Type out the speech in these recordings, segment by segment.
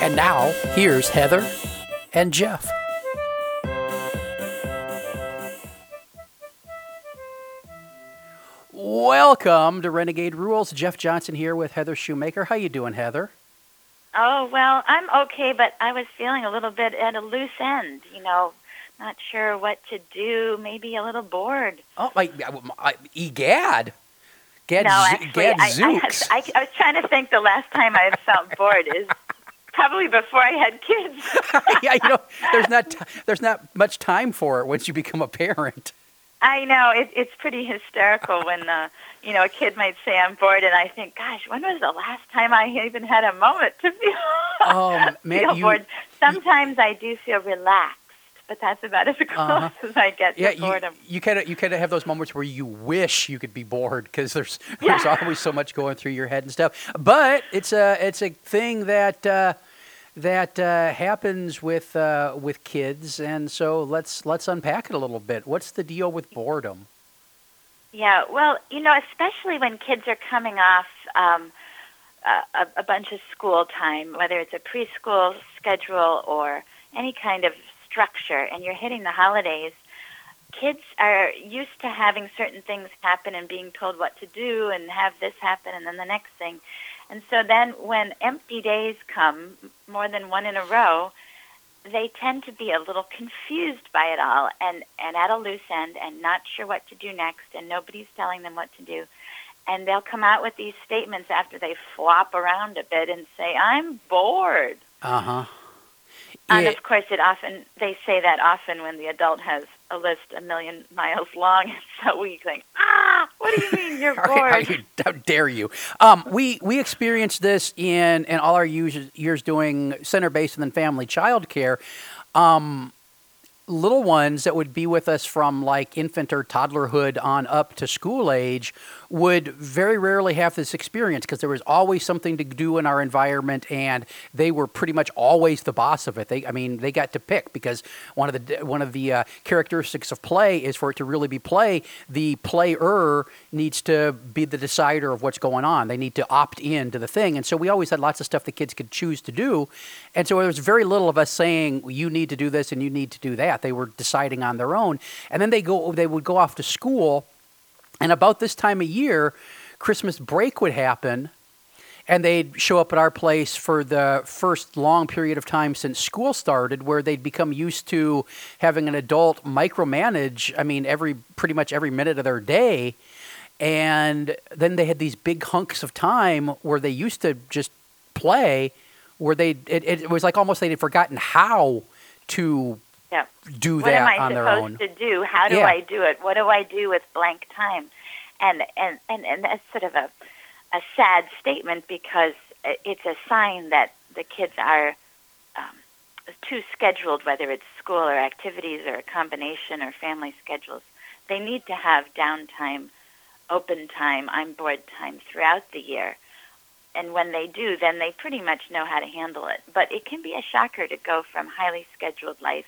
And now, here's Heather and Jeff. Welcome to Renegade Rules. Jeff Johnson here with Heather Shumaker. How you doing, Heather? Oh, well, I'm okay, but I was feeling a little bit at a loose end, you know, not sure what to do, maybe a little bored. Oh, my, I, egad. Gad, no, actually, Gad I. I, I, I was trying to think the last time I felt bored is probably before I had kids. yeah, you know, there's not t- there's not much time for it once you become a parent. I know it, it's pretty hysterical when uh, you know a kid might say I'm bored, and I think, gosh, when was the last time I even had a moment to feel, Um, man, feel you- bored? Sometimes I do feel relaxed, but that's about as close Uh-huh. as I get to Yeah, you, boredom. you kind of you kind of have those moments where you wish you could be bored because there's there's Yeah. always so much going through your head and stuff. But it's a it's a thing that uh, that uh, happens with uh, with kids, and so let's let's unpack it a little bit. What's the deal with boredom? Yeah, well, you know, especially when kids are coming off um, a, a bunch of school time, whether it's a preschool schedule or any kind of structure, and you're hitting the holidays, kids are used to having certain things happen and being told what to do and have this happen and then the next thing. And so then when empty days come, more than one in a row, they tend to be a little confused by it all and, and at a loose end and not sure what to do next and nobody's telling them what to do. And they'll come out with these statements after they flop around a bit and say, I'm bored. Uh huh. And of course, it often they say that often when the adult has a list a million miles long, and so we think, ah, what do you mean you're How, you- how dare you? Um, we we experienced this in in all our years, years doing center based and then family child care. Um, little ones that would be with us from like infant or toddlerhood on up to school age would very rarely have this experience because there was always something to do in our environment and they were pretty much always the boss of it. They i mean they got to pick because one of the one of the uh, characteristics of play is for it to really be play the player needs to be the decider of what's going on. They need to opt in to the thing. And so we always had lots of stuff the kids could choose to do. And so there was very little of us saying you need to do this and you need to do that they were deciding on their own. And then they go they would go off to school. And about this time of year christmas break would happen and they'd show up at our place for the first long period of time since school started where they'd become used to having an adult micromanage i mean every pretty much every minute of their day. And then they had these big hunks of time where they used to just play where they it, it was like almost they'd forgotten how to yeah. do what that am I on their supposed own to do? How do Yeah. I do it? What do I do with blank time? And and and, and that's sort of a a sad statement because it's a sign that the kids are um, too scheduled, whether it's school or activities or a combination or family schedules. They need to have downtime, open time, I'm bored time throughout the year. And when they do, then they pretty much know how to handle it. But it can be a shocker to go from highly scheduled life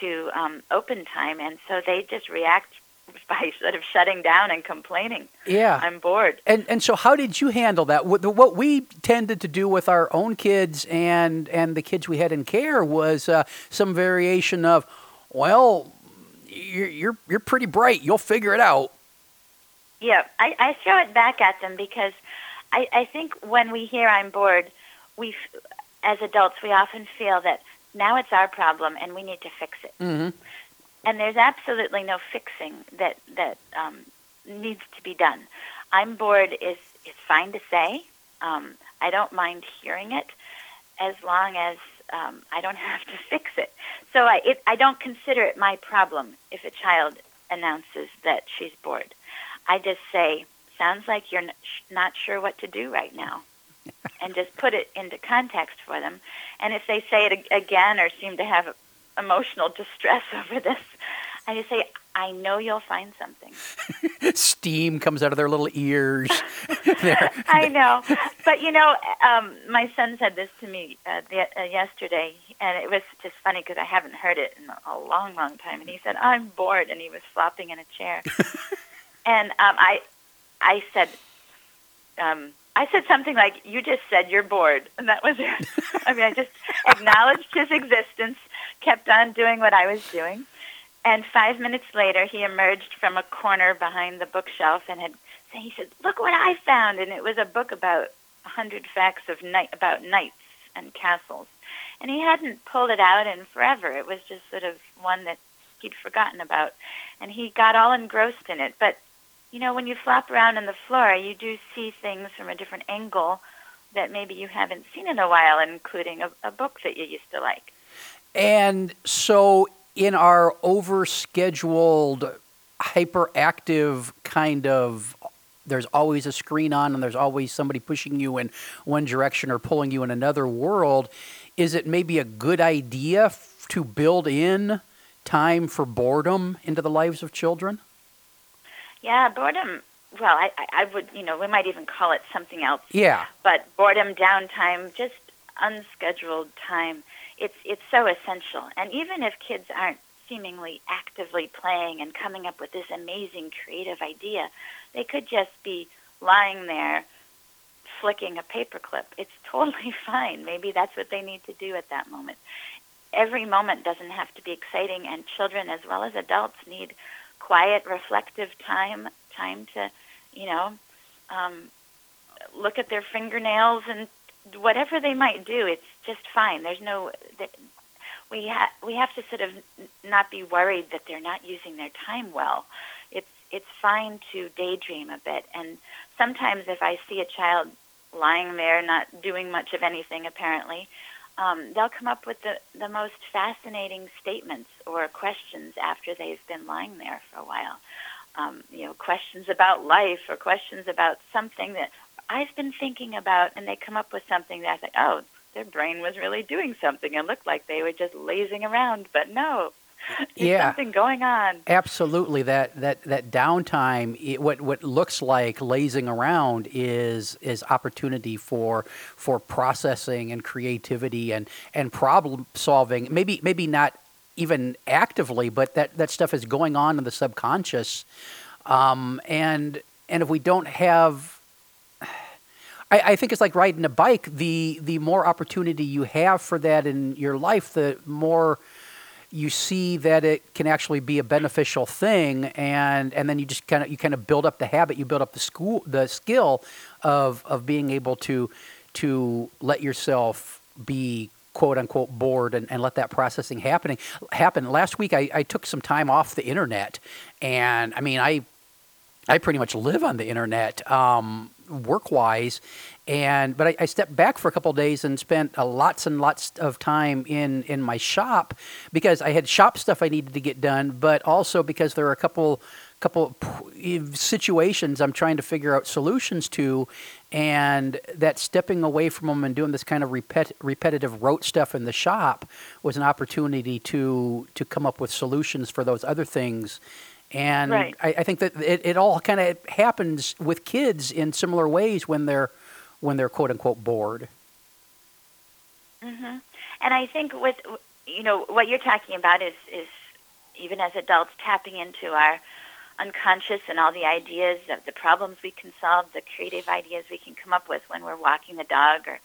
to um, open time, and so they just react by sort of shutting down and complaining. yeah I'm bored. And and so how did you handle that? What, the- what we tended to do with our own kids and and the kids we had in care was uh, some variation of, well, you're you're you're pretty bright. You'll figure it out. Yeah, I, I throw it back at them because I, I think when we hear I'm bored, we, as adults, we often feel that now it's our problem and we need to fix it. Mm-hmm. And there's absolutely no fixing that that um, needs to be done. I'm bored is is fine to say. Um, I don't mind hearing it as long as um, I don't have to fix it. So I it, I don't consider it my problem if a child announces that she's bored. I just say, sounds like you're n- sh- not sure what to do right now. And just put it into context for them. And if they say it again or seem to have emotional distress over this, I just say, I know you'll find something. Steam comes out of their little ears. I know. But, you know, um, my son said this to me uh, the, uh, yesterday, and it was just funny because I haven't heard it in a long, long time. And he said, I'm bored, and he was flopping in a chair. and um, I, I said, um, I said something like, "You just said you're bored," and that was it. I mean, I just acknowledged his existence, kept on doing what I was doing, and five minutes later, he emerged from a corner behind the bookshelf and had he said, "Look what I found!" And it was a book about a hundred facts of night about knights and castles, and he hadn't pulled it out in forever. It was just sort of one that he'd forgotten about, and he got all engrossed in it. But you know, when you flop around on the floor, you do see things from a different angle that maybe you haven't seen in a while, including a, a book that you used to like. And so, in our overscheduled, hyperactive kind of there's always a screen on and there's always somebody pushing you in one direction or pulling you in another world is it maybe a good idea f- to build in time for boredom into the lives of children yeah boredom well I, I would you know we might even call it something else yeah but boredom downtime just unscheduled time it's it's so essential. And even if kids aren't seemingly actively playing and coming up with this amazing creative idea, they could just be lying there flicking a paperclip. It's totally fine. Maybe that's what they need to do at that moment. Every moment doesn't have to be exciting, and children as well as adults need quiet, reflective time, time to, you know, um, look at their fingernails and whatever they might do, it's just fine. There's no we ha- we have to sort of not be worried that they're not using their time well. It's it's fine to daydream a bit, and sometimes if I see a child lying there not doing much of anything apparently, um, they'll come up with the the most fascinating statements or questions after they've been lying there for a while. Um, you know, questions about life or questions about something that I've been thinking about, and they come up with something that I think, oh, their brain was really doing something. It looked like they were just lazing around, but no, there's yeah. something going on. Absolutely, that that that downtime, it, what what looks like lazing around is is opportunity for for processing and creativity and and problem solving. Maybe maybe not even actively, but that that stuff is going on in the subconscious, um, and and if we don't have I, I, think it's like riding a bike. The the more opportunity you have for that in your life, the more you see that it can actually be a beneficial thing, and and then you just kind of you kind of build up the habit, you build up the school the skill of of being able to to let yourself be quote unquote bored and, and let that processing happening happen. Last week I, I took some time off the internet, and I mean I I pretty much live on the internet. Um, work wise. And but I, I, stepped back for a couple days and spent uh, lots and lots of time in in my shop because I had shop stuff I needed to get done, but also because there are a couple couple situations I'm trying to figure out solutions to, and that stepping away from them and doing this kind of repet- repetitive rote stuff in the shop was an opportunity to to come up with solutions for those other things and right. I, I, think that it, it all kind of happens with kids in similar ways when they're when they're quote unquote bored. Mm-hmm. And I think with you know what you're talking about is is even as adults tapping into our unconscious and all the ideas of the problems we can solve, the creative ideas we can come up with when we're walking the dog or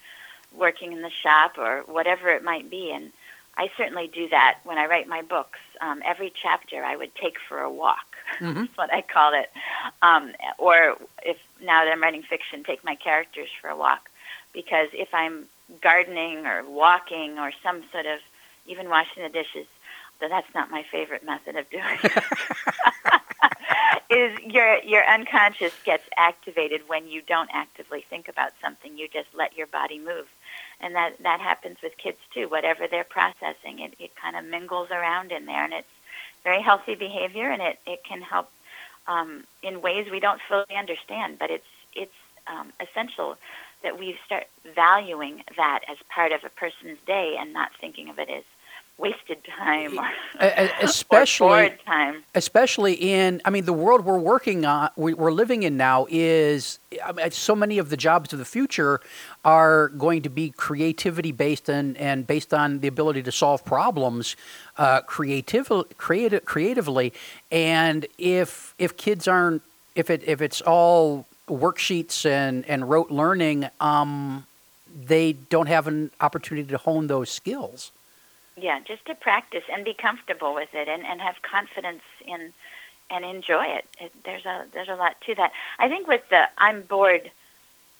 working in the shop or whatever it might be. And I certainly do that when I write my books. Um, every chapter I would take for a walk. Mm-hmm. That's what I call it. Um, or if now that I'm writing fiction, take my characters for a walk. Because if I'm gardening or walking or some sort of even washing the dishes, though that's not my favorite method of doing it. is your your unconscious gets activated when you don't actively think about something. You just let your body move and that that happens with kids too. Whatever they're processing, it, it kind of mingles around in there, and it's very healthy behavior, and it it can help um, in ways we don't fully understand, but it's it's um, essential that we start valuing that as part of a person's day and not thinking of it as wasted time. Or, especially or time. especially in i mean the world we're working on we, we're living in now is I mean, so many of the jobs of the future are going to be creativity based and, and based on the ability to solve problems uh, creative, creative, creatively. And if if kids aren't if it if it's all worksheets and and rote learning um, they don't have an opportunity to hone those skills Yeah, just to practice and be comfortable with it and, and have confidence in and enjoy it. it. There's a there's a lot to that. I think with the I'm bored,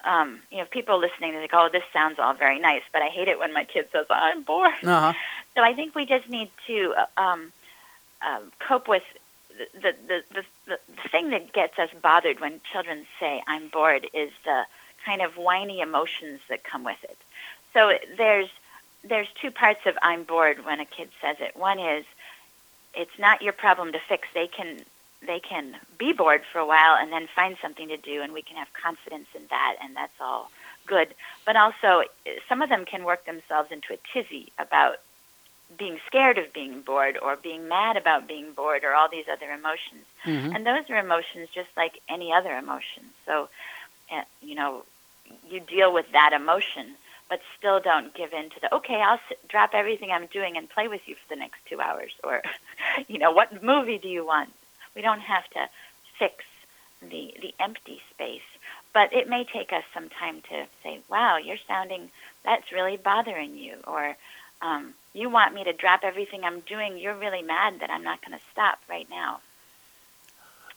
um, you know, people listening they think, oh, this sounds all very nice, but I hate it when my kid says I'm bored. uh-huh. So I think we just need to uh, um, um, cope with the, the, the, the, the thing that gets us bothered when children say, I'm bored, is the kind of whiny emotions that come with it. So there's, there's two parts of I'm bored when a kid says it. One is, it's not your problem to fix. They can, they can be bored for a while and then find something to do, and we can have confidence in that, and that's all good. But also, some of them can work themselves into a tizzy about being scared of being bored or being mad about being bored or all these other emotions. Mhm. And those are emotions just like any other emotion. So, uh, you know, you deal with that emotion, but still don't give in to the, okay, I'll sit, drop everything I'm doing and play with you for the next two hours. Or, you know, what movie do you want? We don't have to fix the, the empty space. But it may take us some time to say, wow, you're sounding, that's really bothering you. Or, um, you want me to drop everything I'm doing. You're really mad that I'm not going to stop right now.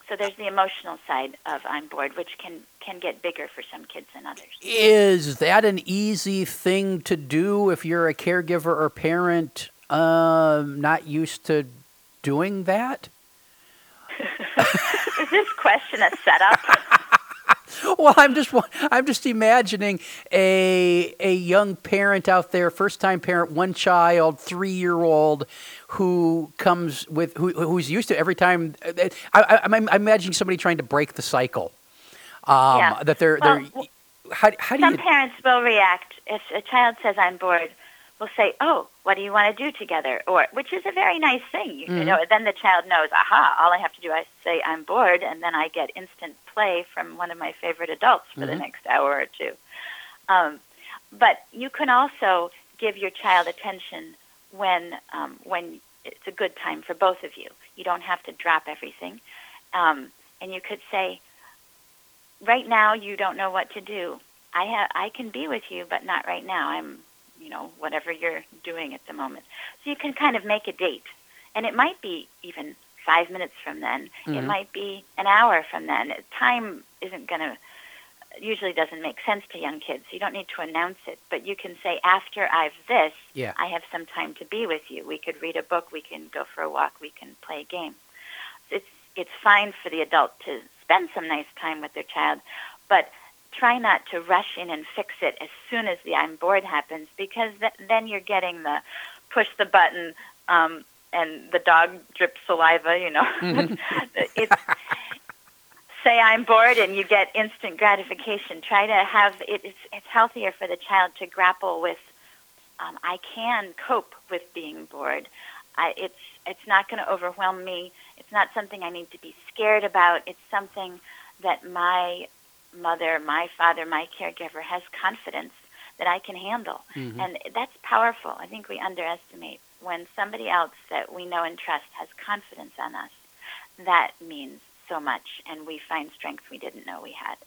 So there's the emotional side of I'm bored, which can can get bigger for some kids than others. Is that an easy thing to do if you're a caregiver or parent um, not used to doing that? Is this question a setup? Well, I'm just I'm just imagining a a young parent out there, first time parent, one child, three year old, who comes with who, who's used to every time. I, I, I'm, I'm imagining somebody trying to break the cycle. Um, Yeah. That they're Well, they're. How, how do Some you? parents will react if a child says I'm bored. Will say, "Oh, what do you want to do together?" Or which is a very nice thing. You, you Mhm. know, then the child knows, "Aha! All I have to do is say I'm bored, and then I get instant play from one of my favorite adults for the Mhm. next hour or two. Um, but you can also give your child attention when um, when it's a good time for both of you. You don't have to drop everything, um, and you could say, "Right now, you don't know what to do. I have I can be with you, but not right now. I'm, you know, whatever you're doing at the moment." So you can kind of make a date, and it might be even five minutes from then. It Mhm. might be an hour from then. Time isn't going to usually doesn't make sense to young kids. You don't need to announce it, but you can say after I've this, Yeah. I have some time to be with you. We could read a book, we can go for a walk, we can play a game. It's it's fine for the adult to spend some nice time with their child, but try not to rush in and fix it as soon as the I'm bored happens because th- then you're getting the push the button um, and the dog drips saliva, you know. Mhm. it's say I'm bored and you get instant gratification. Try to have it, it's it's healthier for the child to grapple with. Um, I can cope with being bored. I, it's it's not going to overwhelm me. It's not something I need to be scared about. It's something that my mother, my father, my caregiver has confidence that I can handle, Mhm. and that's powerful. I think we underestimate when somebody else that we know and trust has confidence on us. That means so much, and we find strength we didn't know we had.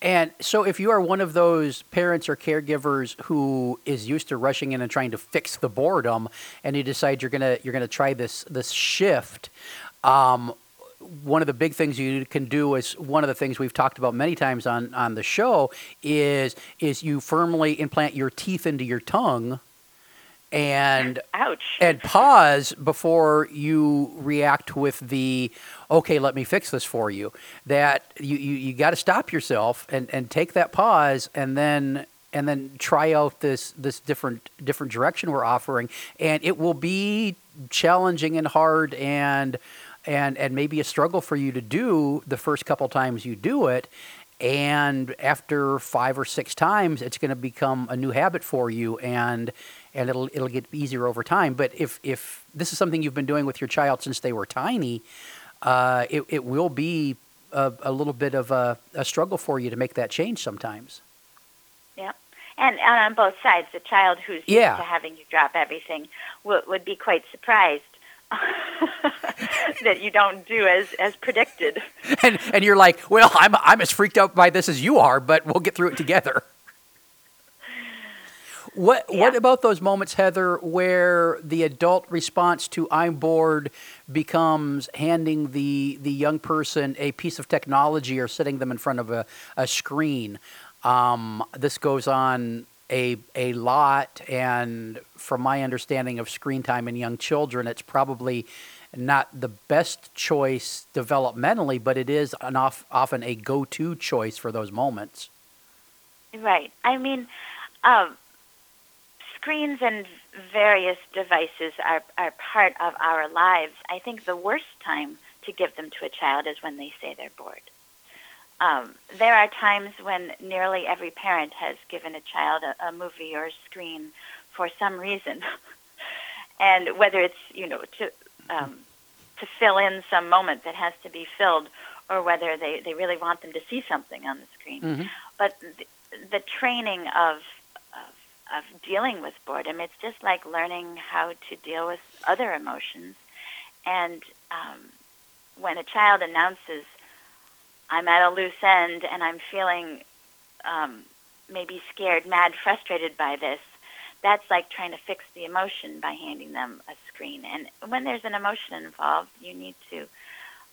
And so, if you are one of those parents or caregivers who is used to rushing in and trying to fix the boredom, and you decide you're gonna you're gonna try this this shift, um, one of the big things you can do is one of the things we've talked about many times on on the show is is you firmly implant your teeth into your tongue, and Ouch. and pause before you react with the okay let me fix this for you that you you, you got to stop yourself and and take that pause and then and then try out this this different different direction we're offering and it will be challenging and hard and and and maybe a struggle for you to do the first couple times you do it and after five or six times, it's going to become a new habit for you, and and it'll it'll get easier over time. But if if this is something you've been doing with your child since they were tiny, uh, it it will be a, a little bit of a, a struggle for you to make that change sometimes. Yeah. And, and on both sides, the child who's Yeah. used to having you drop everything would, would be quite surprised that you don't do as, as predicted. and and you're like, well, I'm I'm as freaked out by this as you are, but we'll get through it together. What what about those moments, Heather, where the adult response to "I'm bored" becomes handing the the young person a piece of technology or sitting them in front of a, a screen? Um, this goes on a a lot, and from my understanding of screen time in young children, it's probably not the best choice developmentally, but it is an off, often a go-to choice for those moments. Right. I mean, um, screens and various devices are, are part of our lives. I think the worst time to give them to a child is when they say they're bored. Um, there are times when nearly every parent has given a child a, a movie or a screen for some reason, and whether it's you know to um, to fill in some moment that has to be filled, or whether they, they really want them to see something on the screen. Mhm. But the, the training of, of of dealing with boredom, it's just like learning how to deal with other emotions. And um, when a child announces, "I'm at a loose end and I'm feeling um, maybe scared, mad, frustrated by this," that's like trying to fix the emotion by handing them a screen. And when there's an emotion involved, you need to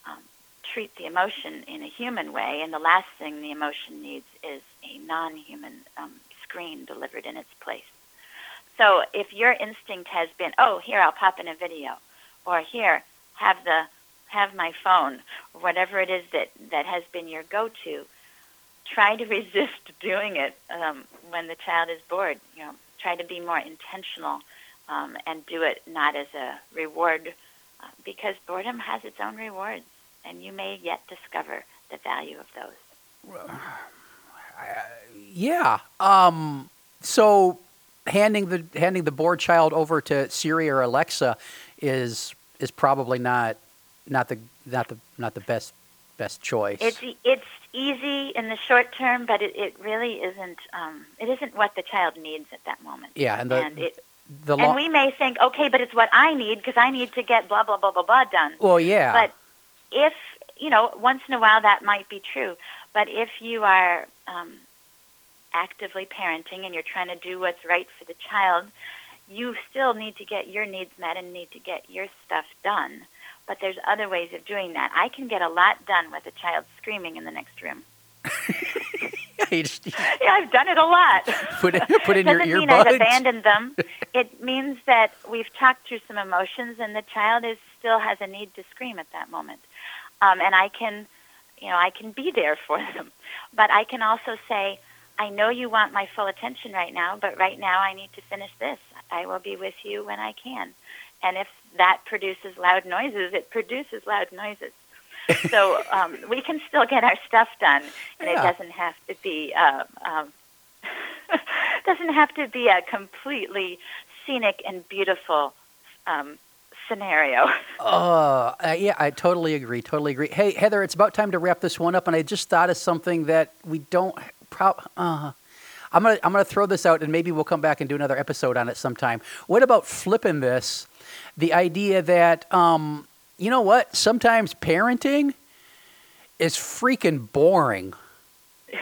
um, treat the emotion in a human way. And the last thing the emotion needs is a non-human um, screen delivered in its place. So if your instinct has been, oh, here I'll pop in a video, or here have the have my phone, or whatever it is that that has been your go-to, try to resist doing it um, when the child is bored. You know, try to be more intentional um, and do it not as a reward, uh, because boredom has its own rewards, and you may yet discover the value of those. Yeah. Um, so handing the handing the bored child over to Siri or Alexa is is probably not not the not the not the best best choice. It's it's easy in the short term, but it, it really isn't. Um, it isn't what the child needs at that moment. yeah, and the and it, the and we may think, okay, but it's what I need because I need to get blah blah blah blah blah done. well, yeah. But if you know, once in a while that might be true. But if you are um, actively parenting and you're trying to do what's right for the child, you still need to get your needs met and need to get your stuff done. But there's other ways of doing that. I can get a lot done with a child screaming in the next room. Yeah, I've done it a lot. put in, put in your earbuds. Doesn't mean I've abandoned them. It means that we've talked through some emotions, and the child is still has a need to scream at that moment. Um, and I can, you know, I can be there for them. But I can also say, I know you want my full attention right now, but right now I need to finish this. I will be with you when I can. And if that produces loud noises, it produces loud noises. so um, we can still get our stuff done, and Yeah. it doesn't have to be uh, um, doesn't have to be a completely scenic and beautiful um, scenario. Uh, uh, yeah, I totally agree. Totally agree. Hey, Heather, it's about time to wrap this one up, and I just thought of something that we don't. Pro- uh, I'm gonna I'm gonna throw this out, and maybe we'll come back and do another episode on it sometime. What about flipping this? The idea that um, you know what? Sometimes parenting is freaking boring,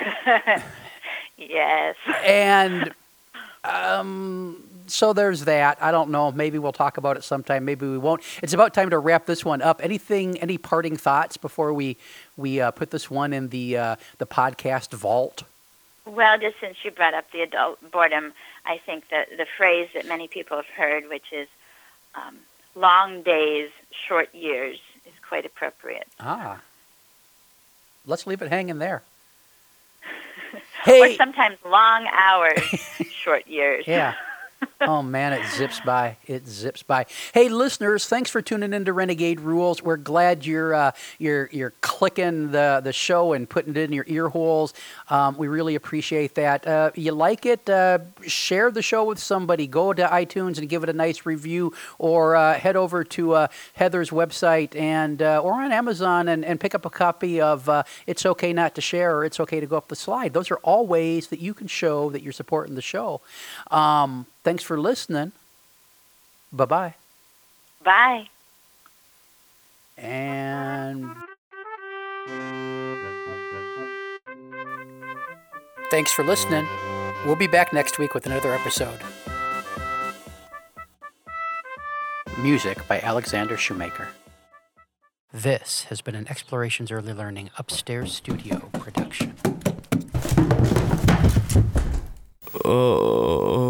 yes. and um, so there's that. I don't know. Maybe we'll talk about it sometime. Maybe we won't. It's about time to wrap this one up. Anything? Any parting thoughts before we we uh, put this one in the uh, the podcast vault? Well, just since you brought up the adult boredom, I think that the phrase that many people have heard, which is um, "long days, short years," is quite appropriate. Ah, let's leave it hanging there. Or sometimes long hours, short years. yeah. Oh man, it zips by. It zips by. Hey, listeners, thanks for tuning in to Renegade Rules. We're glad you're uh, you're you're clicking the the show and putting it in your ear holes. Um, we really appreciate that. Uh, you like it? Uh, share the show with somebody. Go to iTunes and give it a nice review, or uh, head over to uh, Heather's website and uh, or on Amazon and, and pick up a copy of "It's Okay Not to Share" or "It's Okay to Go Up the Slide." Those are all ways that you can show that you're supporting the show. Um, Thanks for listening. Bye bye. Bye. And thanks for listening. We'll be back next week with another episode. Music by Alexander Shumaker. This has been an Explorations Early Learning Upstairs Studio production. Oh.